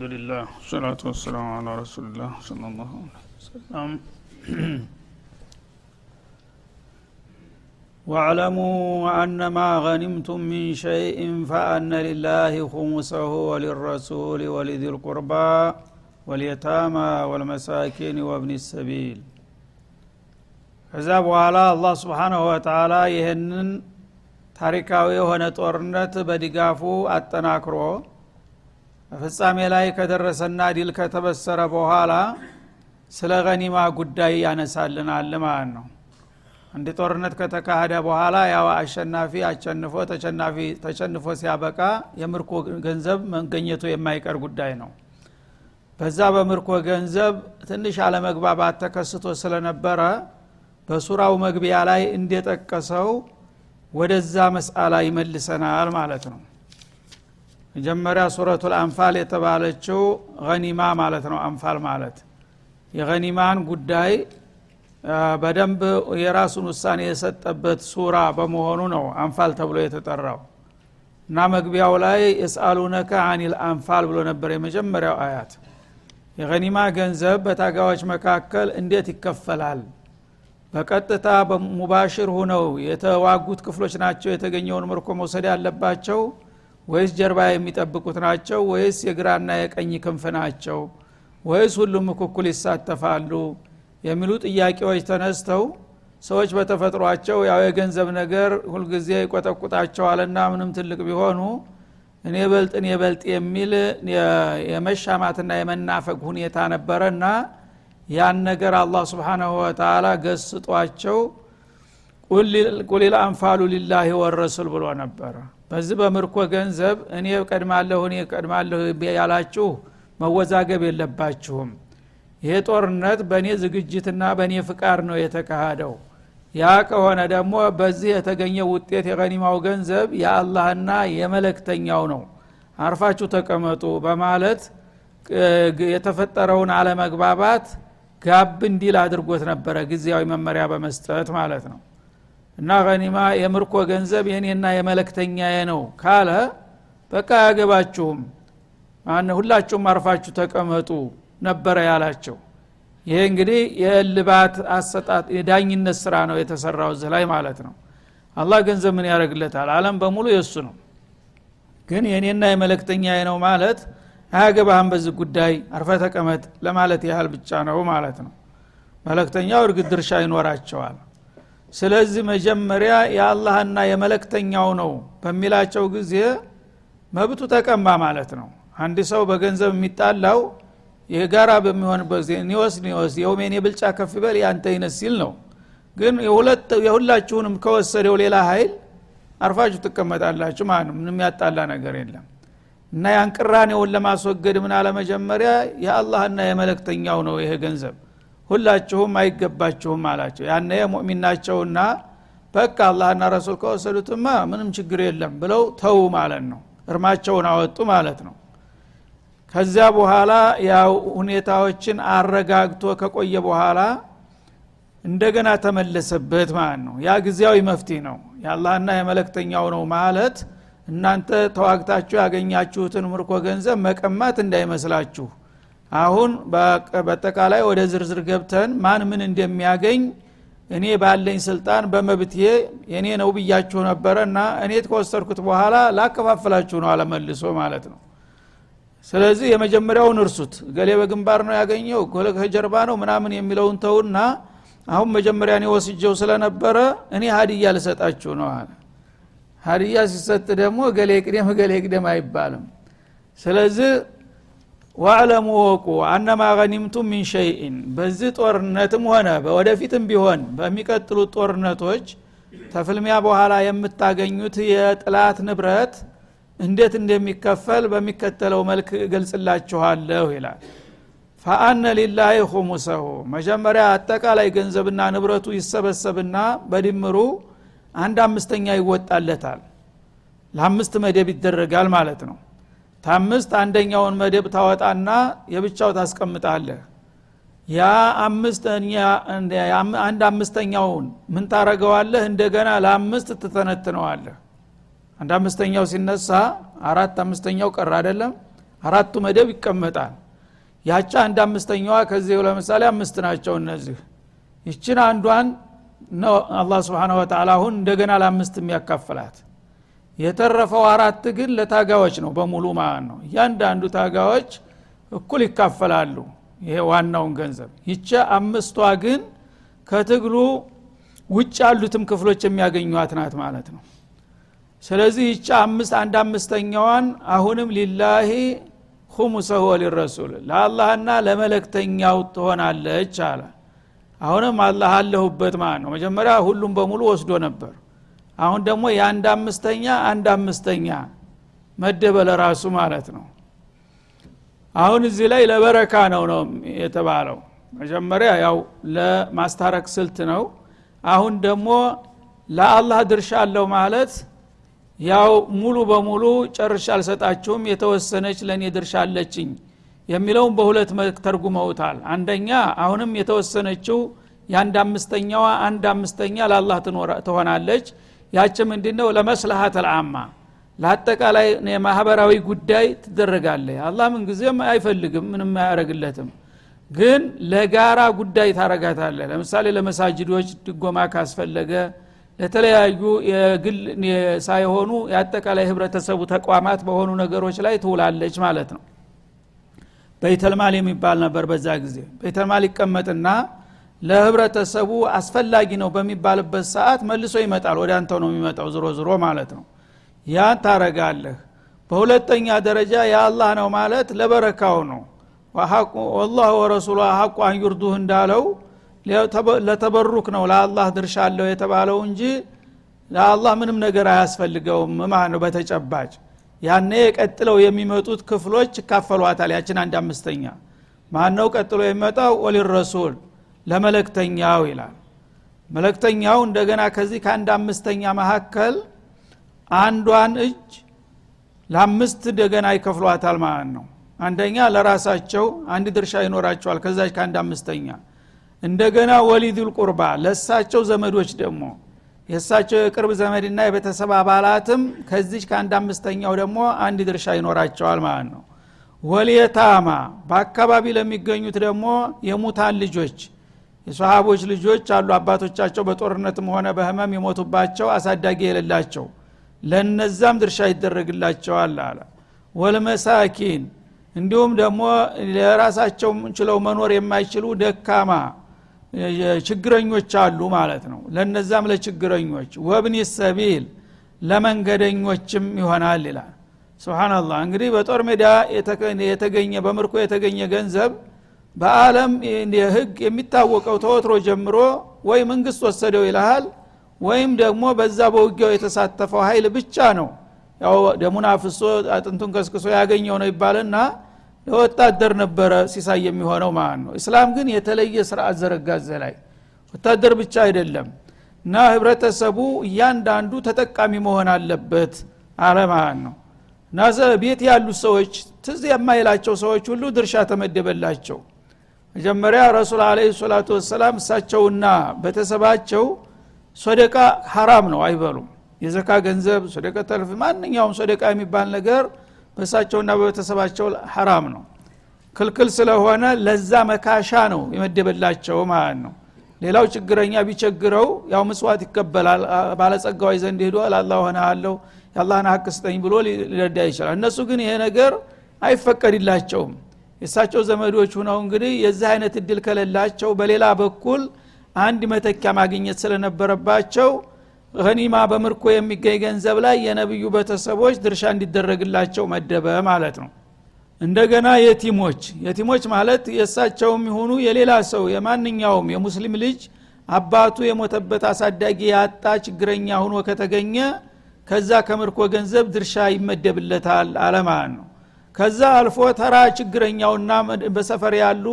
الله والحمد لله والصلاة والسلام على رسول الله صلى الله عليه وسلم واعلموا أن ما غنمتم من شيء فأن لله خمسه وللرسول ولذي القربى واليتامى والمساكين وابن السبيل ከዛ በኋላ አላህ ስብሓናሁ ወተላ ይህንን ታሪካዊ የሆነ ጦርነት በድጋፉ አጠናክሮ ፍጻሜ ላይ ከደረሰና ድል ከተበሰረ በኋላ ስለ ገኒማ ጉዳይ ያነሳልናል ማለት ነው። አንድ ጦርነት ከተካሄደ በኋላ ያው አሸናፊ አሸንፎ ተሸናፊ ተሸንፎ ሲያበቃ የምርኮ ገንዘብ መገኘቱ የማይቀር ጉዳይ ነው። በዛ በምርኮ ገንዘብ ትንሽ አለመግባባት ተከስቶ ስለነበረ በሱራው መግቢያ ላይ እንደጠቀሰው ወደዛ መስአላ ይመልሰናል ማለት ነው መጀመሪያ ሱረቱል አንፋል የተባለችው ገኒማ ማለት ነው። አንፋል ማለት የገኒማን ጉዳይ በደንብ የራሱን ውሳኔ የሰጠበት ሱራ በመሆኑ ነው አንፋል ተብሎ የተጠራው። እና መግቢያው ላይ የስአሉነከ አኒል አንፋል ብሎ ነበር የመጀመሪያው አያት። የገኒማ ገንዘብ በታጋዎች መካከል እንዴት ይከፈላል? በቀጥታ በሙባሽር ሁነው የተዋጉት ክፍሎች ናቸው የተገኘውን ምርኮ መውሰድ ያለባቸው ወይስ ጀርባ የሚጠብቁት ናቸው? ወይስ የግራና የቀኝ ክንፍ ናቸው? ወይስ ሁሉም እኩኩል ይሳተፋሉ? የሚሉ ጥያቄዎች ተነስተው ሰዎች በተፈጥሯቸው ያው የገንዘብ ነገር ሁልጊዜ ይቆጠቁጣቸዋልና ምንም ትልቅ ቢሆኑ እኔ በልጥ እኔ በልጥ የሚል የመሻማትና የመናፈቅ ሁኔታ ነበረና ያን ነገር አላህ ስብሓናሁ ወተላ ገስጧቸው ቁሊል አንፋሉ ሊላህ ወረሱል ብሎ ነበረ በዚህ በምርኮ ገንዘብ እኔ ቀድማለሁ እኔ ቀድማለሁ ያላችሁ መወዛገብ የለባችሁም። ይሄ ጦርነት በእኔ ዝግጅትና በእኔ ፍቃድ ነው የተካሄደው። ያ ከሆነ ደግሞ በዚህ የተገኘ ውጤት የገኒማው ገንዘብ የአላህና የመለክተኛው ነው። አርፋችሁ ተቀመጡ በማለት የተፈጠረውን አለመግባባት ጋብ እንዲል አድርጎት ነበረ ጊዜያዊ መመሪያ በመስጠት ማለት ነው እና ገኒማ የምርኮ ገንዘብ የኔና የመለክተኛዬ ነው ካለ በቃ አያገባችሁም። ሁላችሁም አርፋችሁ ተቀመጡ ነበረ ያላቸው። ይሄ እንግዲህ የእልባት አሰጣጥ የዳኝነት ስራ ነው የተሰራው እዚህ ላይ ማለት ነው። አላህ ገንዘብ ምን ያደረግለታል አለም በሙሉ የእሱ ነው። ግን የኔና የመለክተኛዬ ነው ማለት አያገባህም በዚህ ጉዳይ አርፈ ተቀመጥ ለማለት ያህል ብቻ ነው ማለት ነው። መለክተኛው እርግጥ ድርሻ ይኖራቸዋል ስለዚህ መጀመሪያ የአላህና የመለክተኛው ነው በሚላቸው ጊዜ መብቱ ተቀማ ማለት ነው። አንድ ሰው በገንዘብ የሚጣላው የጋራ በሚሆንበት ጊዜ ኒወስ ኒወስ የውሜኔ ብልጫ ከፍ በል ይነስ ሲል ነው። ግን የሁላችሁንም ከወሰደው ሌላ ኃይል አርፋችሁ ትቀመጣላችሁ ማለት ነው። ምንም ያጣላ ነገር የለም። እና ያን ቅራኔውን ለማስወገድ ምን አለመጀመሪያ የአላህና የመለክተኛው ነው ይሄ ገንዘብ ሁላችሁም አይገባችሁም አላቸው። ያነ ሙእሚን ናቸውና በቃ አላህና ረሱል ከወሰዱትማ ምንም ችግር የለም ብለው ተው ማለት ነው። እርማቸውን አወጡ ማለት ነው። ከዚያ በኋላ ያው ሁኔታዎችን አረጋግቶ ከቆየ በኋላ እንደገና ተመለሰበት ማለት ነው። ያ ጊዜያዊ መፍትሄ ነው። የአላህና የመለክተኛው ነው ማለት እናንተ ተዋግታችሁ ያገኛችሁትን ምርኮ ገንዘብ መቀማት እንዳይመስላችሁ አሁን በአጠቃላይ ወደ ዝርዝር ገብተን ማን ምን እንደሚያገኝ እኔ ባለኝ ስልጣን በመብቴ የኔ ነው ብያችሁ ነበረ እና እኔ ከወሰድኩት በኋላ ላከፋፍላችሁ ነው አለመልሶ ማለት ነው። ስለዚህ የመጀመሪያውን እርሱት። ገሌ በግንባር ነው ያገኘው ጎለ ከጀርባ ነው ምናምን የሚለውን ተውና አሁን መጀመሪያ እኔ ወስጀው ስለነበረ እኔ ሀዲያ ልሰጣችሁ ነው አለ። ሀዲያ ሲሰጥ ደግሞ ገሌ ቅደም ገሌ ቅደም አይባልም። ስለዚህ ዋዕለሙ ወቁ አነማ ገኒምቱም ሚን ሸይኢን በዚህ ጦርነትም ሆነ ወደፊትም ቢሆን በሚቀጥሉት ጦርነቶች ተፍልሚያ በኋላ የምታገኙት የጥላት ንብረት እንዴት እንደሚከፈል በሚከተለው መልክ እገልጽላችኋለሁ ይላል። ፈአነ ሊላህ ሁሙሰሁ መጀመሪያ አጠቃላይ ገንዘብና ንብረቱ ይሰበሰብና በድምሩ አንድ አምስተኛ ይወጣለታል። ለአምስት መደብ ይደረጋል ማለት ነው ታምስት አንደኛውን መደብ ታወጣና የብቻው ታስቀምጣለህ። ያ አንድ አምስተኛውን ምን ታረገዋለህ እንደገና ለአምስት ትተነትነዋለህ። አንድ አምስተኛው ሲነሳ አራት አምስተኛው ቀር አይደለም? አራቱ መደብ ይቀመጣል። ያቻ አንድ አምስተኛዋ ከዚህ ለምሳሌ አምስት ናቸው እነዚህ። ይችን አንዷን ነው አላህ ስብን ወተላ አሁን እንደገና ለአምስት የሚያካፍላት የተረፈው አራት ግን ለታጋዎች ነው በሙሉ ማለት ነው። እያንዳንዱ ታጋዎች እኩል ይካፈላሉ። ይሄ ዋናውን ገንዘብ። ይቸ አምስቷ ግን ከትግሉ ውጭ ያሉትም ክፍሎች የሚያገኟት ናት ማለት ነው። ስለዚህ ይቻ አምስት አንድ አምስተኛዋን አሁንም ሊላሂ ሁሙሰሁ ወሊረሱል ለአላህና ለመለክተኛው ትሆናለች አለ። አሁንም አላህ አለሁበት ማለት ነው። መጀመሪያ ሁሉም በሙሉ ወስዶ ነበር አሁን ደግሞ የአንድ አምስተኛ አንድ አምስተኛ መደበ ለራሱ ማለት ነው። አሁን እዚህ ላይ ለበረካ ነው ነው የተባለው። መጀመሪያ ያው ለማስታረቅ ስልት ነው። አሁን ደግሞ ለአላህ ድርሻ አለው ማለት ያው ሙሉ በሙሉ ጨርሻ አልሰጣችሁም የተወሰነች ለእኔ ድርሻ አለችኝ የሚለውን በሁለት መልክ ተርጉመውታል። አንደኛ አሁንም የተወሰነችው የአንድ አምስተኛዋ አንድ አምስተኛ ለአላህ ትሆናለች ያች ምንድ ነው ለመስልሀት ልአማ ለአጠቃላይ የማህበራዊ ጉዳይ ትደረጋለ አላህ ምንጊዜም አይፈልግም ምንም አያረግለትም ግን ለጋራ ጉዳይ ታረጋታለ ለምሳሌ ለመሳጅዶች ድጎማ ካስፈለገ ለተለያዩ የግል ሳይሆኑ የአጠቃላይ ህብረተሰቡ ተቋማት በሆኑ ነገሮች ላይ ትውላለች ማለት ነው። በይተልማል የሚባል ነበር በዛ ጊዜ። በይተልማል ይቀመጥና ለህብረተሰቡ አስፈላጊ ነው በሚባልበት ሰዓት መልሶ ይመጣል። ወደ አንተው ነው የሚመጣው ዝሮ ዝሮ ማለት ነው። ያን ታረጋለህ በሁለተኛ ደረጃ የአላህ ነው ማለት ለበረካው ነው። ወላህ ወረሱሉ ሀቁ አንዩርዱህ እንዳለው ለተበሩክ ነው ለአላህ ድርሻ አለው የተባለው እንጂ ለአላህ ምንም ነገር አያስፈልገውም ማለት ነው በተጨባጭ። ያኔ ቀጥለው የሚመጡት ክፍሎች ይካፈሏታል ያችን አንድ አምስተኛ። ማነው ቀጥሎ የሚመጣው? ወሊረሱል ለመለክተኛው ይላል። መለክተኛው እንደገና ከዚህ ከአንድ አምስተኛ መካከል አንዷን እጅ ለአምስት እንደገና ይከፍሏታል ማለት ነው። አንደኛ ለራሳቸው አንድ ድርሻ ይኖራቸዋል ከዛች ከአንድ አምስተኛ። እንደገና ወሊዱል ቁርባ ለእሳቸው ዘመዶች ደግሞ የእሳቸው የቅርብ ዘመድና የቤተሰብ አባላትም ከዚች ከአንድ አምስተኛው ደግሞ አንድ ድርሻ ይኖራቸዋል ማለት ነው። ወልየታማ በአካባቢ ለሚገኙት ደግሞ የሙታን ልጆች የሰሃቦች ልጆች አሉ አባቶቻቸው በጦርነትም ሆነ በህመም የሞቱባቸው አሳዳጊ የሌላቸው። ለነዛም ድርሻ ይደረግላቸዋል አለ። ወልመሳኪን እንዲሁም ደግሞ ለራሳቸው ችለው መኖር የማይችሉ ደካማ ችግረኞች አሉ ማለት ነው። ለነዛም ለችግረኞች። ወብኒ ሰቢል ለመንገደኞችም ይሆናል ይላል። ስብናላህ እንግዲህ በጦር ሜዳ የተገኘ በምርኮ የተገኘ ገንዘብ በአለም ህግ የሚታወቀው ተወትሮ ጀምሮ ወይ መንግስት ወሰደው ይልሃል ወይም ደግሞ በዛ በውጊያው የተሳተፈው ኃይል ብቻ ነው። ያው ደሙን አፍሶ አጥንቱን ከስክሶ ያገኘው ነው ይባልና ለወታደር ነበረ ሲሳይ የሚሆነው ማለት ነው። እስላም ግን የተለየ ስርዓት ዘረጋዘ ላይ። ወታደር ብቻ አይደለም እና ህብረተሰቡ እያንዳንዱ ተጠቃሚ መሆን አለበት አለ ማለት ነው። እና ቤት ያሉት ሰዎች ትዝ የማይላቸው ሰዎች ሁሉ ድርሻ ተመደበላቸው መጀመሪያ ረሱል አለ ሰላቱ ወሰላም እሳቸውና ቤተሰባቸው ሶደቃ ሀራም ነው አይበሉም። የዘካ ገንዘብ ሶደቀ ተልፍ ማንኛውም ሶደቃ የሚባል ነገር በእሳቸውና በቤተሰባቸው ሐራም ነው። ክልክል ስለሆነ ለዛ መካሻ ነው የመደበላቸው ማለት ነው። ሌላው ችግረኛ ቢቸግረው ያው ምስዋት ይቀበላል ባለጸጋዊ ዘንድ ሄዶ ላላ ሆነ አለው የአላህን ሀቅ ስጠኝ ብሎ ሊረዳ ይችላል። እነሱ ግን ይሄ ነገር አይፈቀድላቸውም የእሳቸው ዘመዶች ሁነው እንግዲህ የዚህ አይነት እድል ከሌላቸው በሌላ በኩል አንድ መተኪያ ማግኘት ስለነበረባቸው ገኒማ በምርኮ የሚገኝ ገንዘብ ላይ የነብዩ ቤተሰቦች ድርሻ እንዲደረግላቸው መደበ ማለት ነው። እንደገና የቲሞች የቲሞች ማለት የእሳቸውም ይሁኑ የሌላ ሰው የማንኛውም የሙስሊም ልጅ አባቱ የሞተበት አሳዳጊ ያጣ ችግረኛ ሁኖ ከተገኘ ከዛ ከምርኮ ገንዘብ ድርሻ ይመደብለታል አለማለት ነው ከዛ አልፎ ተራ ችግረኛውና በሰፈር ያሉ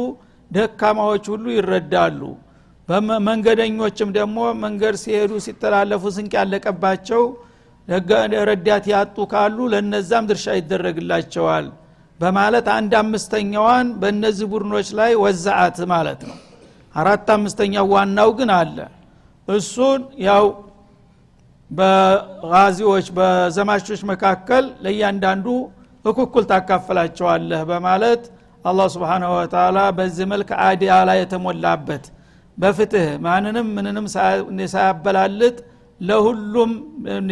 ደካማዎች ሁሉ ይረዳሉ። መንገደኞችም ደግሞ መንገድ ሲሄዱ ሲተላለፉ ስንቅ ያለቀባቸው ረዳት ያጡ ካሉ ለነዛም ድርሻ ይደረግላቸዋል በማለት አንድ አምስተኛዋን በእነዚህ ቡድኖች ላይ ወዛአት ማለት ነው። አራት አምስተኛው ዋናው ግን አለ። እሱን ያው በጋዚዎች በዘማቾች መካከል ለእያንዳንዱ እኩኩል ታካፍላቸዋለህ በማለት አላህ ስብሓናሁ ወተላ በዚህ መልክ አዲያላ የተሞላበት በፍትህ ማንንም ምንንም ሳያበላልጥ ለሁሉም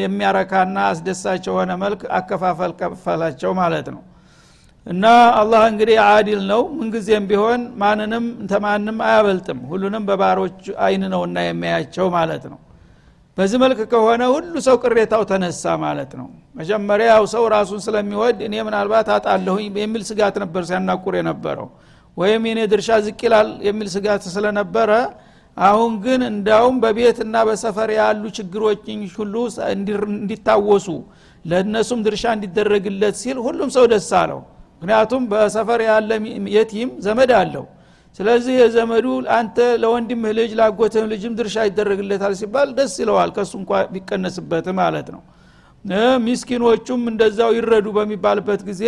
የሚያረካና አስደሳች የሆነ መልክ አከፋፈል ከፈላቸው ማለት ነው። እና አላህ እንግዲህ አዲል ነው። ምንጊዜም ቢሆን ማንንም ተማንም አያበልጥም። ሁሉንም በባሮች አይን ነውና የሚያያቸው ማለት ነው በዚህ መልክ ከሆነ ሁሉ ሰው ቅሬታው ተነሳ ማለት ነው። መጀመሪያ ሰው ራሱን ስለሚወድ እኔ ምናልባት አጣለሁኝ የሚል ስጋት ነበር ሲያናቁር የነበረው። ወይም የኔ ድርሻ ዝቅ ይላል የሚል ስጋት ስለነበረ አሁን ግን እንዳውም በቤትና በሰፈር ያሉ ችግሮች ሁሉ እንዲታወሱ ለእነሱም ድርሻ እንዲደረግለት ሲል ሁሉም ሰው ደስ አለው። ምክንያቱም በሰፈር ያለ የቲም ዘመድ አለው ስለዚህ የዘመዱ አንተ ለወንድምህ ልጅ ላጎትህም ልጅም ድርሻ ይደረግለታል ሲባል ደስ ይለዋል። ከሱ እንኳ ቢቀነስበት ማለት ነው። ሚስኪኖቹም እንደዛው ይረዱ በሚባልበት ጊዜ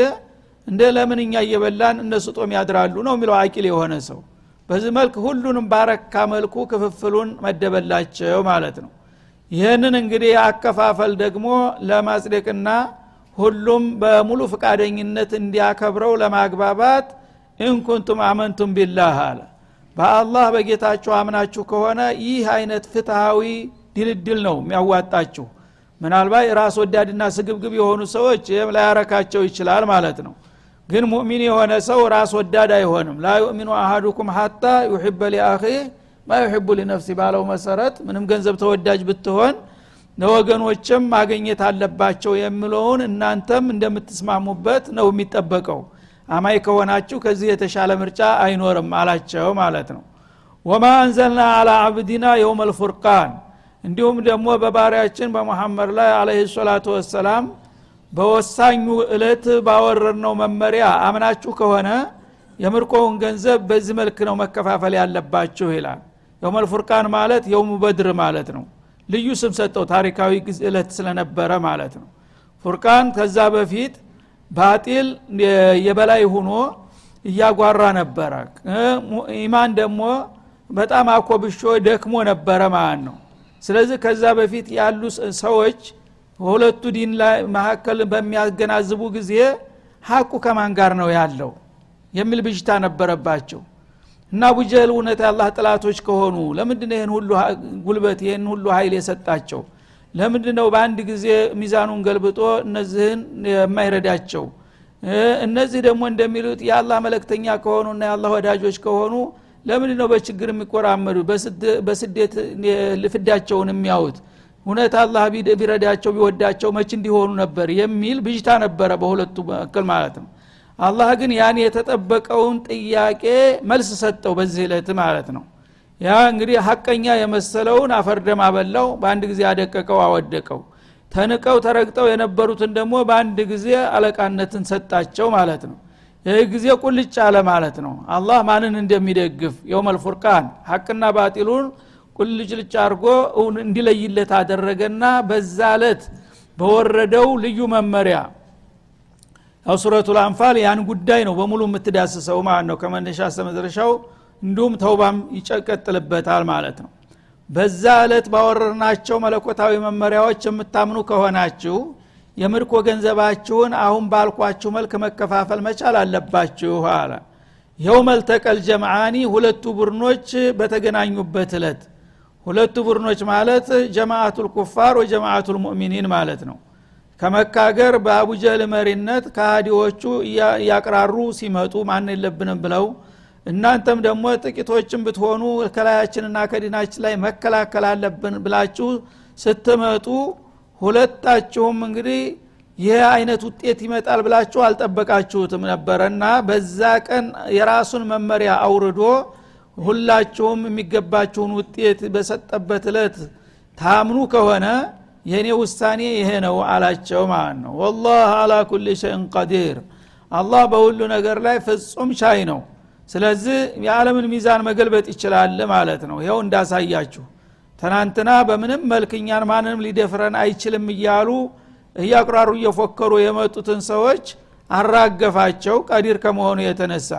እንደ ለምን እኛ እየበላን እነሱ ጦም ያድራሉ ነው የሚለው አቂል የሆነ ሰው። በዚህ መልክ ሁሉንም ባረካ መልኩ ክፍፍሉን መደበላቸው ማለት ነው። ይህንን እንግዲህ አከፋፈል ደግሞ ለማጽደቅና ሁሉም በሙሉ ፍቃደኝነት እንዲያከብረው ለማግባባት إن كنتم آمنتم بالله አለ። በአላህ በጌታችሁ አምናችሁ ከሆነ ይህ አይነት ፍትሃዊ ድልድል ነው የሚያዋጣችሁ። ምናልባት ራስ ወዳድና ስግብግብ የሆኑ ሰዎች ይህም ላያረካቸው ይችላል ማለት ነው። ግን ሙእሚን የሆነ ሰው ራስ ወዳድ አይሆንም። لا يؤمن أحدكم حتى يحب لأخيه ما يحب لنفسه ባለው መሰረት ምንም ገንዘብ ተወዳጅ ብትሆን ለወገኖችም ማግኘት አለባቸው የሚለውን እናንተም እንደምትስማሙበት ነው የሚጠበቀው አማይ ከሆናችሁ ከዚህ የተሻለ ምርጫ አይኖርም አላቸው ማለት ነው። ወማ አንዘልና አላ አብዲና የውም አልፉርቃን። እንዲሁም ደግሞ በባሪያችን በሙሐመድ ላይ አለህ ሰላቱ ወሰላም በወሳኙ እለት ባወረድነው መመሪያ አምናችሁ ከሆነ የምርኮውን ገንዘብ በዚህ መልክ ነው መከፋፈል ያለባችሁ ይላል። የውም አልፉርቃን ማለት የውሙ በድር ማለት ነው። ልዩ ስም ሰጠው ታሪካዊ እለት ስለነበረ ማለት ነው። ፉርቃን ከዛ በፊት ባጢል የበላይ ሁኖ እያጓራ ነበረ። ኢማን ደግሞ በጣም አኮብሾ ደክሞ ነበረ ማለት ነው። ስለዚህ ከዛ በፊት ያሉ ሰዎች በሁለቱ ዲን ላይ መካከል በሚያገናዝቡ ጊዜ ሀቁ ከማን ጋር ነው ያለው የሚል ብዥታ ነበረባቸው። እና አቡጀህል እውነት የአላህ ጥላቶች ከሆኑ ለምንድን ይህን ሁሉ ጉልበት ይህን ሁሉ ሀይል የሰጣቸው ለምንድ ነው በአንድ ጊዜ ሚዛኑን ገልብጦ እነዚህን የማይረዳቸው? እነዚህ ደግሞ እንደሚሉት የአላህ መለክተኛ ከሆኑና የአላህ ወዳጆች ከሆኑ ለምንድ ነው በችግር የሚቆራመዱ? በስደት ልፍዳቸውን የሚያዩት? እውነት አላህ ቢረዳቸው ቢወዳቸው መች እንዲሆኑ ነበር የሚል ብዥታ ነበረ በሁለቱ መካከል ማለት ነው። አላህ ግን ያን የተጠበቀውን ጥያቄ መልስ ሰጠው በዚህ ዕለት ማለት ነው ያ እንግዲህ ሀቀኛ የመሰለውን አፈርደም አበላው በአንድ ጊዜ አደቀቀው አወደቀው። ተንቀው ተረግጠው የነበሩትን ደግሞ በአንድ ጊዜ አለቃነትን ሰጣቸው ማለት ነው። ይህ ጊዜ ቁልጭ አለ ማለት ነው። አላህ ማንን እንደሚደግፍ? የውመልፉርቃን ሀቅና ባጢሉን ቁልጭ ልጭ አድርጎ እንዲለይለት አደረገና በዛ ዕለት በወረደው ልዩ መመሪያ ያው ሱረቱ ልአንፋል ያን ጉዳይ ነው በሙሉ የምትዳስሰው ማለት ነው። ከመነሻ እስከመድረሻው እንዲሁም ተውባም ይቀጥልበታል ማለት ነው። በዛ ዕለት ባወረርናቸው መለኮታዊ መመሪያዎች የምታምኑ ከሆናችሁ የምርኮ ገንዘባችሁን አሁን ባልኳችሁ መልክ መከፋፈል መቻል አለባችሁ አለ። የውመልተቀል ጀምዓኒ ሁለቱ ቡድኖች በተገናኙበት እለት ሁለቱ ቡድኖች ማለት ጀማአቱል ኩፋር ወጀማአቱል ሙእሚኒን ማለት ነው። ከመካገር በአቡጀህል መሪነት ከሃዲዎቹ እያቅራሩ ሲመጡ ማን የለብንም ብለው እናንተም ደግሞ ጥቂቶችን ብትሆኑ ከላያችንና ከዲናችን ላይ መከላከል አለብን ብላችሁ ስትመጡ ሁለታችሁም እንግዲህ ይህ አይነት ውጤት ይመጣል ብላችሁ አልጠበቃችሁትም ነበረና በዛ ቀን የራሱን መመሪያ አውርዶ ሁላችሁም የሚገባችሁን ውጤት በሰጠበት እለት ታምኑ ከሆነ የእኔ ውሳኔ ይሄ ነው አላቸው ማለት ነው። ወላህ አላ ኩል ሸይን ቀዲር አላህ በሁሉ ነገር ላይ ፍጹም ቻይ ነው ስለዚህ የዓለምን ሚዛን መገልበጥ ይችላል ማለት ነው። ይኸው እንዳሳያችሁ ትናንትና በምንም መልክ እኛን ማንንም ሊደፍረን አይችልም እያሉ እያቁራሩ እየፎከሩ የመጡትን ሰዎች አራገፋቸው ቀዲር ከመሆኑ የተነሳ።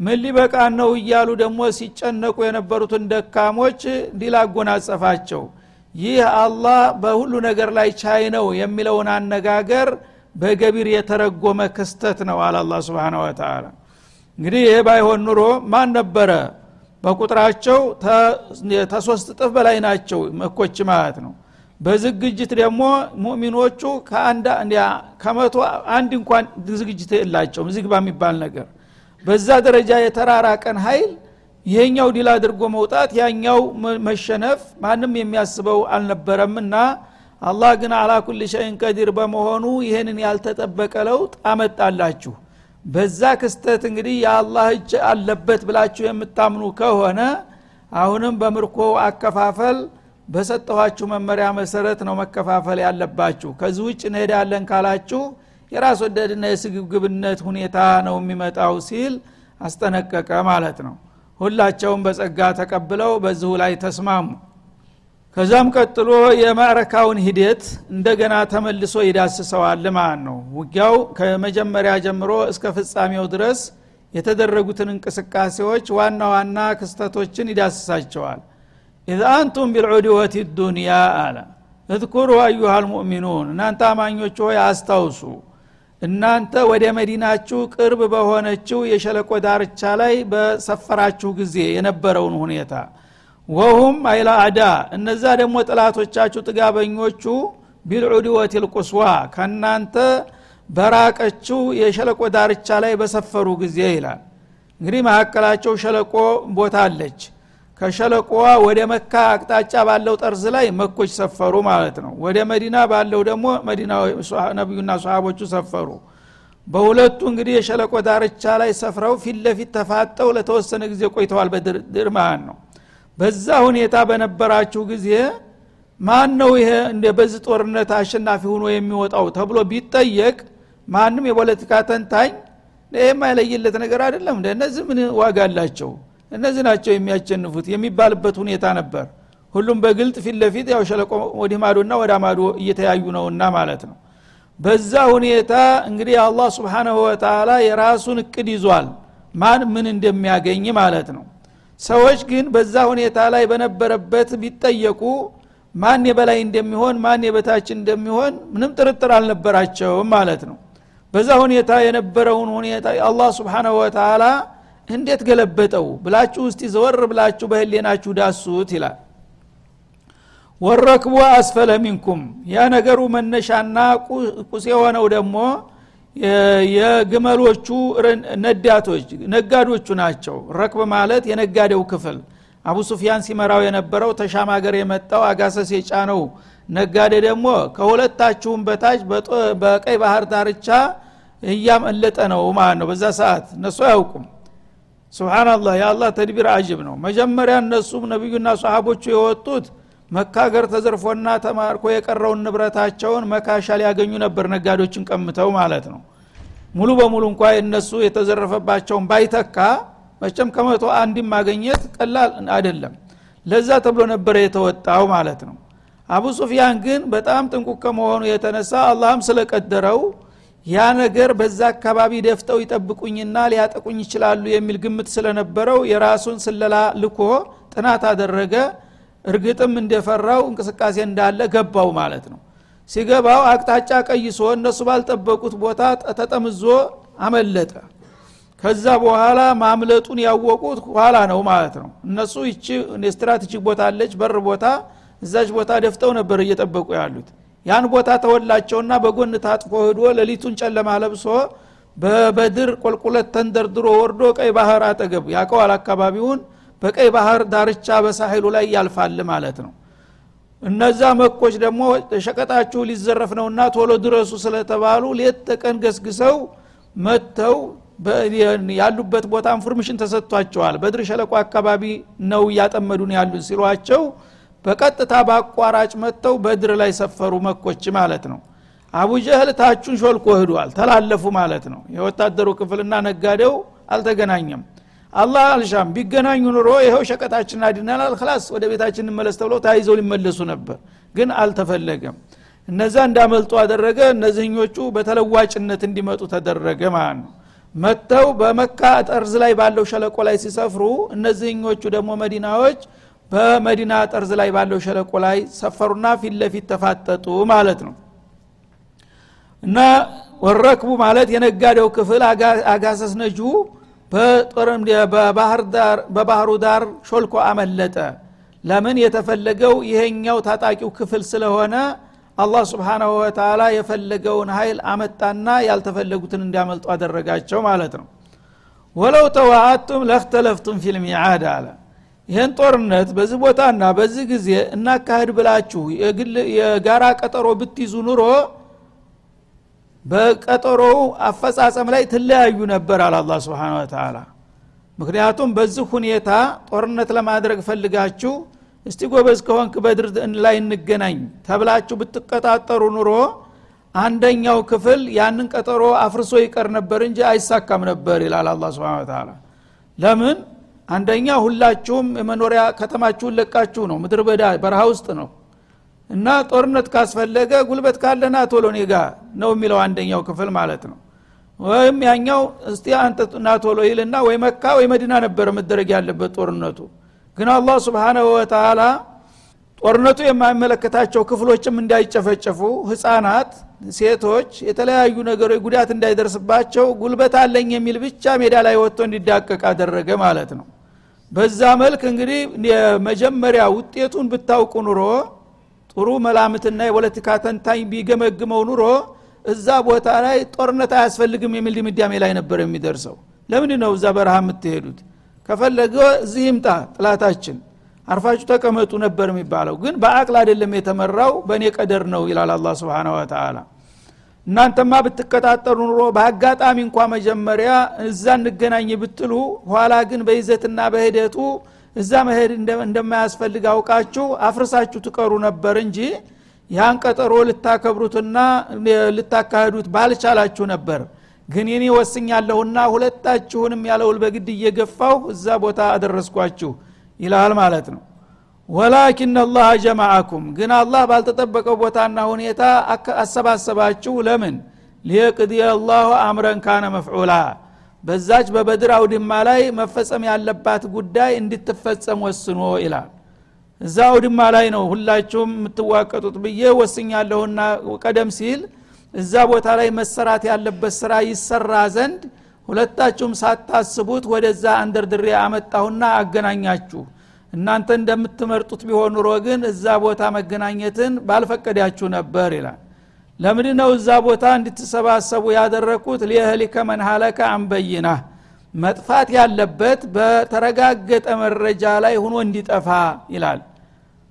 ምን ሊበቃን ነው እያሉ ደግሞ ሲጨነቁ የነበሩትን ደካሞች ድል አጎናጸፋቸው ይህ አላህ በሁሉ ነገር ላይ ቻይ ነው የሚለውን አነጋገር በገቢር የተረጎመ ክስተት ነው አለ አላ ስብን ወተላ እንግዲህ ይህ ባይሆን ኑሮ ማን ነበረ? በቁጥራቸው ተሶስት እጥፍ በላይ ናቸው መኮች ማለት ነው። በዝግጅት ደግሞ ሙእሚኖቹ ከመቶ አንድ እንኳን ዝግጅት የላቸውም ዝግባ የሚባል ነገር። በዛ ደረጃ የተራራቀን ኃይል ይሄኛው ድል አድርጎ መውጣት ያኛው መሸነፍ ማንም የሚያስበው አልነበረምና አላህ ግን አላ ኩል ሸይን ቀዲር በመሆኑ ይህንን ያልተጠበቀ ለውጥ አመጣላችሁ በዛ ክስተት እንግዲህ የአላህ እጅ አለበት ብላችሁ የምታምኑ ከሆነ አሁንም በምርኮ አከፋፈል በሰጠኋችሁ መመሪያ መሰረት ነው መከፋፈል ያለባችሁ። ከዚህ ውጭ እንሄዳለን ካላችሁ የራስ ወደድና የስግብግብነት ሁኔታ ነው የሚመጣው ሲል አስጠነቀቀ ማለት ነው። ሁላቸውም በጸጋ ተቀብለው በዚሁ ላይ ተስማሙ ከዛም ቀጥሎ የማዕረካውን ሂደት እንደገና ተመልሶ ይዳስሰዋል ማለት ነው። ውጊያው ከመጀመሪያ ጀምሮ እስከ ፍጻሜው ድረስ የተደረጉትን እንቅስቃሴዎች ዋና ዋና ክስተቶችን ይዳስሳቸዋል። إذ أنتم بالعدوة الدنيا አለ። اذكروا أيها المؤمنون እናንተ አማኞች ሆይ አስታውሱ። እናንተ ወደ መዲናችሁ ቅርብ በሆነችው የሸለቆ ዳርቻ ላይ በሰፈራችሁ ጊዜ የነበረውን ሁኔታ وهم أي الأعداء። እነዛ ደግሞ ጥላቶቻችሁ ጥጋበኞቹ بالعدوة القصوى ከእናንተ በራቀችው የሸለቆ ዳርቻ ላይ በሰፈሩ ጊዜ ይላል። እንግዲህ መካከላቸው ሸለቆ ቦታ አለች። ከሸለቆዋ ወደ መካ አቅጣጫ ባለው ጠርዝ ላይ መኮች ሰፈሩ ማለት ነው። ወደ መዲና ባለው ደግሞ መዲና ነቢዩና ሰሃቦቹ ሰፈሩ። በሁለቱ እንግዲህ የሸለቆ ዳርቻ ላይ ሰፍረው ፊት ለፊት ተፋጠው ለተወሰነ ጊዜ ቆይተዋል። ማለት ነው በዛ ሁኔታ በነበራችሁ ጊዜ ማን ነው ይሄ እንደ በዚህ ጦርነት አሸናፊ ሆኖ የሚወጣው ተብሎ ቢጠየቅ ማንም የፖለቲካ ተንታኝ ይህም አይለይለት ነገር አይደለም እንደ እነዚህ ምን ዋጋ አላቸው? እነዚህ ናቸው የሚያቸንፉት የሚባልበት ሁኔታ ነበር። ሁሉም በግልጥ ፊት ለፊት ያው ሸለቆ ወዲህ ማዶና ወደ ማዶ እየተያዩ ነውና ማለት ነው። በዛ ሁኔታ እንግዲህ አላህ ስብሓናሁ ወተላ የራሱን እቅድ ይዟል። ማን ምን እንደሚያገኝ ማለት ነው ሰዎች ግን በዛ ሁኔታ ላይ በነበረበት ቢጠየቁ ማን የበላይ እንደሚሆን ማን የበታች እንደሚሆን ምንም ጥርጥር አልነበራቸውም ማለት ነው። በዛ ሁኔታ የነበረውን ሁኔታ አላህ ስብሓናሁ ወተላ እንዴት ገለበጠው ብላችሁ ውስጥ ዘወር ብላችሁ በህሌናችሁ ዳሱት ይላል። ወረክቡ አስፈለ ሚንኩም ያ ነገሩ መነሻና ቁስ የሆነው ደግሞ የግመሎቹ ነዳቶች ነጋዶቹ ናቸው። ረክብ ማለት የነጋዴው ክፍል። አቡ ሱፊያን ሲመራው የነበረው ተሻም ሀገር የመጣው አጋሰስ የጫነው ነጋዴ ደግሞ ከሁለታችሁም በታች በቀይ ባህር ዳርቻ እያመለጠ ነው ማለት ነው። በዛ ሰዓት እነሱ አያውቁም። ስብናላህ የአላህ ተድቢር አጅብ ነው። መጀመሪያ እነሱም ነቢዩና ሰሃቦቹ የወጡት መካ ሀገር ተዘርፎና ተማርኮ የቀረውን ንብረታቸውን መካሻ ሊያገኙ ነበር ነጋዴዎችን ቀምተው ማለት ነው። ሙሉ በሙሉ እንኳ እነሱ የተዘረፈባቸውን ባይተካ መቸም ከመቶ አንድም ማገኘት ቀላል አይደለም። ለዛ ተብሎ ነበረ የተወጣው ማለት ነው። አቡ ሱፊያን ግን በጣም ጥንቁቅ ከመሆኑ የተነሳ አላህም ስለቀደረው ያ ነገር በዛ አካባቢ ደፍጠው ይጠብቁኝና ሊያጠቁኝ ይችላሉ የሚል ግምት ስለነበረው የራሱን ስለላ ልኮ ጥናት አደረገ እርግጥም እንደፈራው እንቅስቃሴ እንዳለ ገባው ማለት ነው። ሲገባው አቅጣጫ ቀይሶ እነሱ ባልጠበቁት ቦታ ተጠምዞ አመለጠ። ከዛ በኋላ ማምለጡን ያወቁት ኋላ ነው ማለት ነው። እነሱ ይቺ strategic ቦታ አለች በር ቦታ እዛች ቦታ ደፍጠው ነበር እየጠበቁ ያሉት። ያን ቦታ ተወላቸውና በጎን ታጥፎ ህዶ ሌሊቱን ጨለማ ለብሶ በበድር ቆልቁለት ተንደርድሮ ወርዶ ቀይ ባህር አጠገብ ያውቀዋል አካባቢውን በቀይ ባህር ዳርቻ በሳሂሉ ላይ ያልፋል ማለት ነው። እነዛ መኮች ደግሞ ሸቀጣችሁ ሊዘረፍ ነውና ቶሎ ድረሱ ስለተባሉ ሌት ተቀን ገስግሰው መጥተው ያሉበት ቦታ information ተሰጥቷቸዋል። በድር ሸለቆ አካባቢ ነው እያጠመዱን ያሉት ሲሏቸው በቀጥታ በአቋራጭ መጥተው በድር ላይ ሰፈሩ መኮች ማለት ነው። አቡጀህል ታቹን ሾልኮ ህዷል ተላለፉ ማለት ነው። የወታደሩ ክፍልና ነጋዴው አልተገናኘም አላህ አልሻም። ቢገናኙ ኑሮ ይኸው ሸቀጣችን አድናል خلاص ወደ ቤታችን እንመለስ ተብለው ተያይዘው ሊመለሱ ነበር ግን አልተፈለገም። እነዛ እንዳመልጡ አደረገ። እነዚህኞቹ በተለዋጭነት እንዲመጡ ተደረገ ማለት ነው። መጥተው በመካ ጠርዝ ላይ ባለው ሸለቆ ላይ ሲሰፍሩ እነዚህኞቹ ደግሞ መዲናዎች በመዲና ጠርዝ ላይ ባለው ሸለቆ ላይ ሰፈሩና ፊት ለፊት ተፋጠጡ ማለት ነው። እና ወረክቡ ማለት የነጋዴው ክፍል አጋሰስ ነጁ በባህሩ ዳር ሾልኮ አመለጠ። ለምን የተፈለገው ይሄኛው ታጣቂው ክፍል ስለሆነ አላህ ስብሓናሁ ወተላ የፈለገውን ኃይል አመጣና ያልተፈለጉትን እንዲያመልጡ አደረጋቸው ማለት ነው። ወለው ተዋአቱም ለክተለፍቱም ፊልሚዓድ አለ። ይህን ጦርነት በዚህ ቦታና በዚህ ጊዜ እናካህድ ብላችሁ የጋራ ቀጠሮ ብትይዙ ኑሮ በቀጠሮው አፈጻጸም ላይ ትለያዩ ነበር አለ አላ ስብን ወተላ ምክንያቱም በዚህ ሁኔታ ጦርነት ለማድረግ ፈልጋችሁ እስቲ ጎበዝ ከሆንክ በድር ላይ እንገናኝ ተብላችሁ ብትቀጣጠሩ ኑሮ አንደኛው ክፍል ያንን ቀጠሮ አፍርሶ ይቀር ነበር እንጂ አይሳካም ነበር ይላል አላ ስብን ተላ ለምን? አንደኛ ሁላችሁም የመኖሪያ ከተማችሁን ለቃችሁ ነው። ምድር በዳ በረሃ ውስጥ ነው እና ጦርነት ካስፈለገ ጉልበት ካለና ቶሎ ኔጋ ነው የሚለው አንደኛው ክፍል ማለት ነው። ወይም ያኛው እስቲ አንተ ና ቶሎ ይልና ወይ መካ ወይ መዲና ነበረ መደረግ ያለበት ጦርነቱ። ግን አላህ ስብሓናሁ ወተላ ጦርነቱ የማይመለከታቸው ክፍሎችም እንዳይጨፈጨፉ ህፃናት ሴቶች የተለያዩ ነገሮች ጉዳት እንዳይደርስባቸው ጉልበት አለኝ የሚል ብቻ ሜዳ ላይ ወጥቶ እንዲዳቀቅ አደረገ ማለት ነው። በዛ መልክ እንግዲህ የመጀመሪያ ውጤቱን ብታውቁ ኑሮ ጥሩ መላምትና የፖለቲካ ተንታኝ ቢገመግመው ኑሮ እዛ ቦታ ላይ ጦርነት አያስፈልግም የሚል ድምዳሜ ላይ ነበር የሚደርሰው። ለምንድ ነው እዛ በረሃ የምትሄዱት? ከፈለገ እዚህ ይምጣ ጥላታችን አርፋችሁ ተቀመጡ ነበር የሚባለው። ግን በአቅል አይደለም የተመራው በእኔ ቀደር ነው ይላል አላ ስብን ወተላ እናንተማ ብትቀጣጠሩ ኑሮ በአጋጣሚ እንኳ መጀመሪያ እዛ እንገናኝ ብትሉ ኋላ ግን በይዘትና በሂደቱ እዛ መሄድ እንደማያስፈልግ አውቃችሁ አፍርሳችሁ ትቀሩ ነበር እንጂ ያን ቀጠሮ ልታከብሩትና ልታካሄዱት ባልቻላችሁ ነበር። ግን እኔ ወስኛለሁና ሁለታችሁንም ያለውል በግድ እየገፋው እዛ ቦታ አደረስኳችሁ ይላል ማለት ነው። ወላኪን አላህ ጀማአኩም ግን አላህ ባልተጠበቀው ቦታና ሁኔታ አሰባሰባችሁ ለምን? ሊየቅድ አላሁ አምረን ካነ መፍዑላ በዛች በበድር አውድማ ላይ መፈጸም ያለባት ጉዳይ እንድትፈጸም ወስኖ ይላል። እዛ አውድማ ላይ ነው ሁላችሁም የምትዋቀጡት ብዬ ወስኛለሁና ቀደም ሲል እዛ ቦታ ላይ መሰራት ያለበት ስራ ይሰራ ዘንድ ሁለታችሁም ሳታስቡት ወደዛ አንደርድሬ አመጣሁና አገናኛችሁ። እናንተ እንደምትመርጡት ቢሆን ኑሮ ግን እዛ ቦታ መገናኘትን ባልፈቀዳችሁ ነበር ይላል ለምንድ ነው እዛ ቦታ እንድትሰባሰቡ ያደረግኩት ሊየህሊከ መን ሀለከ አንበይና መጥፋት ያለበት በተረጋገጠ መረጃ ላይ ሁኖ እንዲጠፋ ይላል።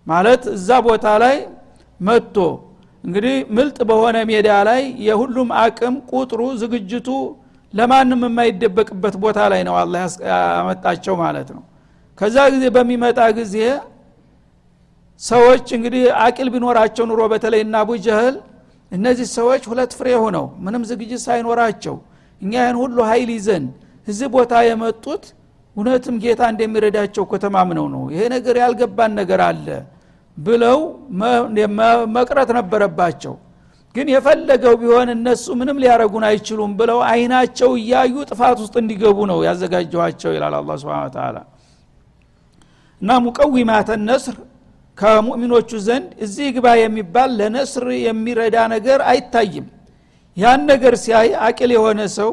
ማለት እዛ ቦታ ላይ መጥቶ እንግዲህ ምልጥ በሆነ ሜዳ ላይ የሁሉም አቅም ቁጥሩ ዝግጅቱ ለማንም የማይደበቅበት ቦታ ላይ ነው አላ ያመጣቸው ማለት ነው። ከዛ ጊዜ በሚመጣ ጊዜ ሰዎች እንግዲህ አቂል ቢኖራቸው ኑሮ በተለይ እና አቡ ጀህል እነዚህ ሰዎች ሁለት ፍሬ ሆነው ምንም ዝግጅት ሳይኖራቸው እኛ ይህን ሁሉ ሀይል ይዘን እዚህ ቦታ የመጡት እውነትም ጌታ እንደሚረዳቸው ከተማምነው ነው። ይሄ ነገር ያልገባን ነገር አለ ብለው መቅረት ነበረባቸው። ግን የፈለገው ቢሆን እነሱ ምንም ሊያረጉን አይችሉም ብለው አይናቸው እያዩ ጥፋት ውስጥ እንዲገቡ ነው ያዘጋጀኋቸው ይላል አላ ስብን ተላ እና ሙቀዊማተ ነስር ከሙእሚኖቹ ዘንድ እዚህ ግባ የሚባል ለነስር የሚረዳ ነገር አይታይም። ያን ነገር ሲያይ አቅል የሆነ ሰው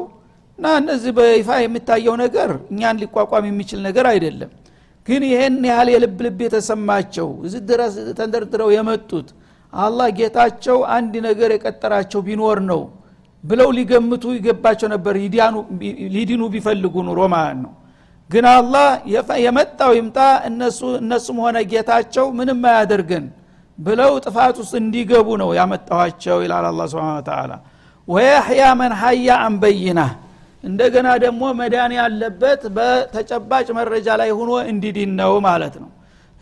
እና እነዚህ በይፋ የሚታየው ነገር እኛን ሊቋቋም የሚችል ነገር አይደለም። ግን ይህን ያህል የልብ ልብ የተሰማቸው እዚህ ድረስ ተንደርድረው የመጡት አላህ ጌታቸው አንድ ነገር የቀጠራቸው ቢኖር ነው ብለው ሊገምቱ ይገባቸው ነበር። ሊዲኑ ቢፈልጉ ኑሮ ማለት ነው ግን አላህ የመጣው ይምጣ እነሱ እነሱም ሆነ ጌታቸው ምንም አያደርገን ብለው ጥፋት ውስጥ እንዲገቡ ነው ያመጣኋቸው ይላል አላ ስብን ተላ ወየሕያ መን ሀያ አንበይና እንደገና ደግሞ መዳን ያለበት በተጨባጭ መረጃ ላይ ሆኖ እንዲድን ነው ማለት ነው።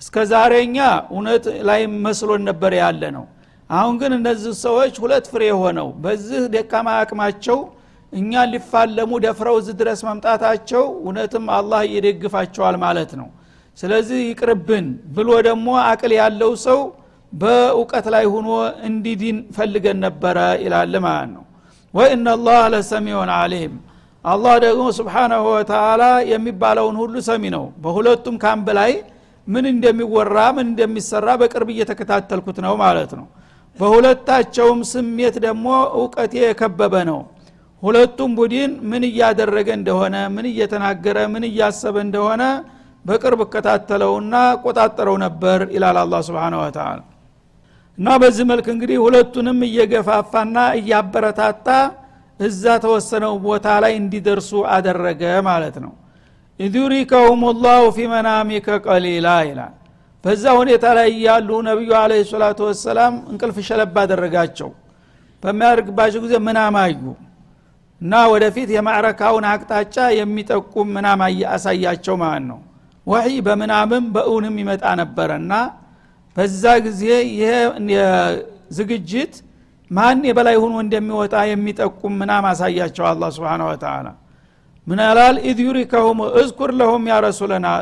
እስከ ዛሬኛ እውነት ላይ መስሎን ነበር ያለ ነው አሁን ግን እነዚህ ሰዎች ሁለት ፍሬ ሆነው በዚህ ደካማ አቅማቸው እኛን ሊፋለሙ ደፍረው እዚህ ድረስ መምጣታቸው እውነትም አላህ ይደግፋቸዋል ማለት ነው። ስለዚህ ይቅርብን ብሎ ደግሞ አቅል ያለው ሰው በእውቀት ላይ ሁኖ እንዲዲን ፈልገን ነበረ ይላል ማለት ነው። ወኢናላህ ለሰሚዑን አሊም አላህ ደግሞ ስብሓናሁ ወተላ የሚባለውን ሁሉ ሰሚ ነው። በሁለቱም ካምብ ላይ ምን እንደሚወራ ምን እንደሚሰራ በቅርብ እየተከታተልኩት ነው ማለት ነው። በሁለታቸውም ስሜት ደግሞ እውቀቴ የከበበ ነው ሁለቱም ቡድን ምን እያደረገ እንደሆነ ምን እየተናገረ ምን እያሰበ እንደሆነ በቅርብ እከታተለውና ቆጣጠረው ነበር ይላል አላ ስብን ወተላ እና በዚህ መልክ እንግዲህ ሁለቱንም እየገፋፋና እያበረታታ እዛ ተወሰነው ቦታ ላይ እንዲደርሱ አደረገ ማለት ነው። ኢዱሪከሁም ላሁ ፊ መናሚከ ቀሊላ ይላል። በዛ ሁኔታ ላይ እያሉ ነቢዩ አለ ሰላቱ ወሰላም እንቅልፍ ሸለባ አደረጋቸው። በሚያደርግባቸው ጊዜ ምናም አዩ እና ወደፊት የማዕረካውን አቅጣጫ የሚጠቁም ምናም አሳያቸው ማለት ነው ወሒ በመናምም በእውንም ይመጣ ነበረ እና በዛ ጊዜ ይሄ ዝግጅት ማን የበላይ ሆኖ እንደሚወጣ የሚጠቁም መናም አሳያቸው الله سبحانه وتعالى ምን ያላል? إذ يريكهم اذكر لهم ያ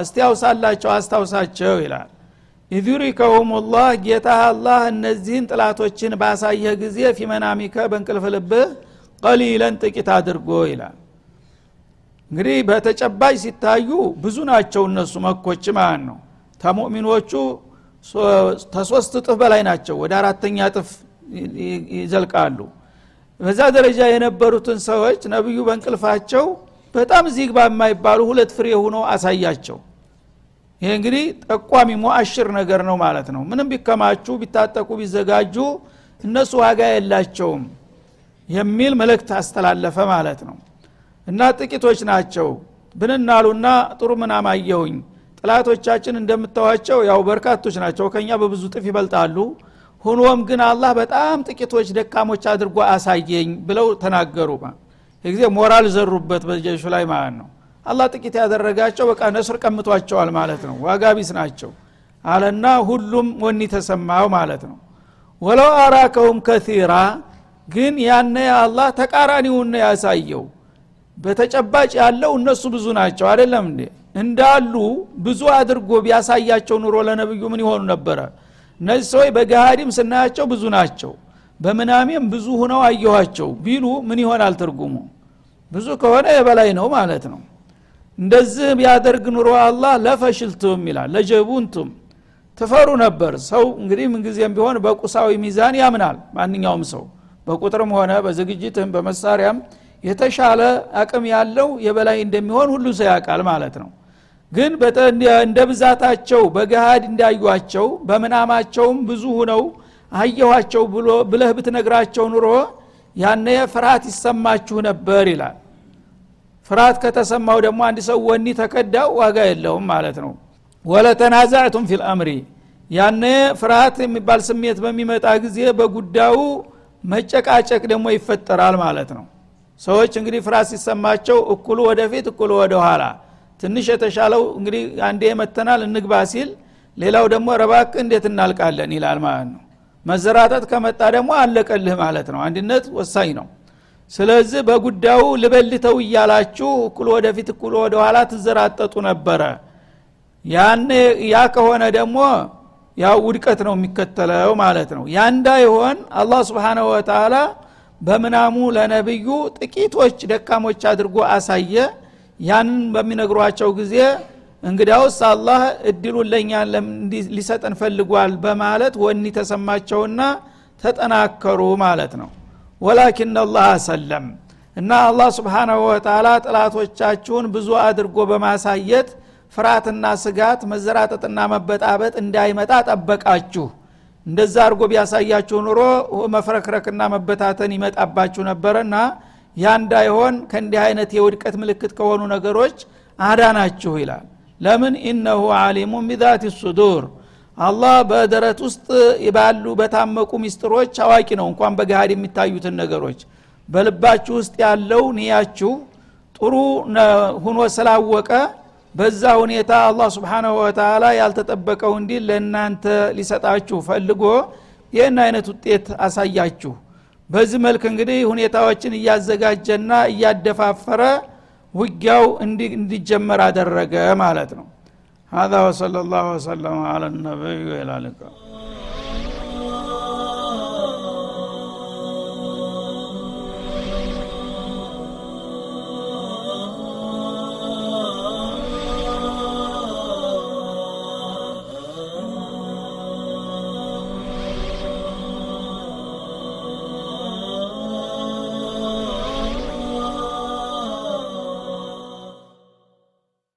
እስቲ ያውሳላቸው አስታውሳቸው ይላል። إذ يريكهم الله ጌታ አላህ እነዚህን ጥላቶችን ባሳየህ ጊዜ في منامك በእንቅልፍ ልብህ ቀሊለን ጥቂት አድርጎ ይላል። እንግዲህ በተጨባጭ ሲታዩ ብዙ ናቸው እነሱ መኮች ማለት ነው። ተሙእሚኖቹ ተሶስት እጥፍ በላይ ናቸው ወደ አራተኛ እጥፍ ይዘልቃሉ። በዛ ደረጃ የነበሩትን ሰዎች ነቢዩ በእንቅልፋቸው በጣም ዚግባ የማይባሉ ሁለት ፍሬ ሆኖ አሳያቸው። ይሄ እንግዲህ ጠቋሚ ሙአሽር ነገር ነው ማለት ነው። ምንም ቢከማቹ ቢታጠቁ ቢዘጋጁ እነሱ ዋጋ የላቸውም የሚል መልእክት አስተላለፈ ማለት ነው። እና ጥቂቶች ናቸው። ብንናሉና ጥሩ ምናም አየሁኝ። ጥላቶቻችን እንደምታዋቸው ያው በርካቶች ናቸው። ከኛ በብዙ ጥፍ ይበልጣሉ። ሁኖም ግን አላህ በጣም ጥቂቶች ደካሞች አድርጎ አሳየኝ ብለው ተናገሩ። የጊዜ ሞራል ዘሩበት በጀሹ ላይ ማለት ነው። አላህ ጥቂት ያደረጋቸው በቃ ነስር ቀምቷቸዋል ማለት ነው። ዋጋ ናቸው። አለና ሁሉም ወኒ ተሰማው ማለት ነው። ወለው አራከውም ከቲራ ግን ያነ አላህ ተቃራኒውን ነው ያሳየው። በተጨባጭ ያለው እነሱ ብዙ ናቸው። አይደለም እንዴ? እንዳሉ ብዙ አድርጎ ቢያሳያቸው ኑሮ ለነብዩ ምን ይሆኑ ነበረ? እነዚህ ሰዎች በገሃዲም ስናያቸው ብዙ ናቸው። በምናሜም ብዙ ሁነው አየኋቸው ቢሉ ምን ይሆናል ትርጉሙ? ብዙ ከሆነ የበላይ ነው ማለት ነው። እንደዚህ ቢያደርግ ኑሮ አላህ ለፈሽልቱም ይላል ለጀቡንቱም ትፈሩ ነበር። ሰው እንግዲህ ምንጊዜም ቢሆን በቁሳዊ ሚዛን ያምናል ማንኛውም ሰው በቁጥርም ሆነ በዝግጅትም በመሳሪያም የተሻለ አቅም ያለው የበላይ እንደሚሆን ሁሉ ሰው ያውቃል ማለት ነው። ግን እንደ ብዛታቸው በገሃድ እንዳዩቸው በምናማቸውም ብዙ ሁነው አየኋቸው ብለህ ብትነግራቸው ኑሮ ያነ ፍርሃት ይሰማችሁ ነበር ይላል። ፍርሃት ከተሰማው ደግሞ አንድ ሰው ወኒ ተከዳው ዋጋ የለውም ማለት ነው። ወለተናዛዕቱም ፊል አምሪ። ያነ ፍርሃት የሚባል ስሜት በሚመጣ ጊዜ በጉዳዩ መጨቃጨቅ ደግሞ ይፈጠራል ማለት ነው። ሰዎች እንግዲህ ፍርሃት ሲሰማቸው እኩሉ ወደፊት እኩሉ ወደ ኋላ ትንሽ የተሻለው እንግዲህ አንዴ መተናል እንግባ ሲል ሌላው ደግሞ ረባክ እንዴት እናልቃለን ይላል ማለት ነው። መዘራጠት ከመጣ ደግሞ አለቀልህ ማለት ነው። አንድነት ወሳኝ ነው። ስለዚህ በጉዳዩ ልበልተው እያላችሁ እኩል ወደፊት እኩል ወደ ኋላ ትዘራጠጡ ነበረ። ያ ከሆነ ደግሞ ያው ውድቀት ነው የሚከተለው ማለት ነው። ያ እንዳይሆን አላህ ስብሓናሁ ወተላ በምናሙ ለነብዩ ጥቂቶች ደካሞች አድርጎ አሳየ። ያንን በሚነግሯቸው ጊዜ እንግዲያውስ አላህ እድሉን ለእኛ ሊሰጠን ፈልጓል በማለት ወኒ ተሰማቸውና ተጠናከሩ ማለት ነው። ወላኪን አላህ ሰለም እና አላህ ስብሓናሁ ወተላ ጥላቶቻችሁን ብዙ አድርጎ በማሳየት ፍርሃትና ስጋት መዘራጠጥና መበጣበጥ እንዳይመጣ ጠበቃችሁ። እንደዛ አድርጎ ቢያሳያችሁ ኑሮ መፍረክረክና መበታተን ይመጣባችሁ ነበረና ያ እንዳይሆን ከእንዲህ አይነት የውድቀት ምልክት ከሆኑ ነገሮች አዳናችሁ ይላል። ለምን? ኢነሁ አሊሙን ቢዛት ሱዱር። አላህ በደረት ውስጥ ባሉ በታመቁ ሚስጥሮች አዋቂ ነው። እንኳን በገሃድ የሚታዩትን ነገሮች በልባችሁ ውስጥ ያለው ንያችሁ ጥሩ ሁኖ ስላወቀ በዛ ሁኔታ አላህ ስብሓናሁ ወተላ ያልተጠበቀው እንዲህ ለእናንተ ሊሰጣችሁ ፈልጎ ይህን አይነት ውጤት አሳያችሁ በዚህ መልክ እንግዲህ ሁኔታዎችን እያዘጋጀና እያደፋፈረ ውጊያው እንዲጀመር አደረገ ማለት ነው هذا وصلى الله وسلم على النبي وإلى اللقاء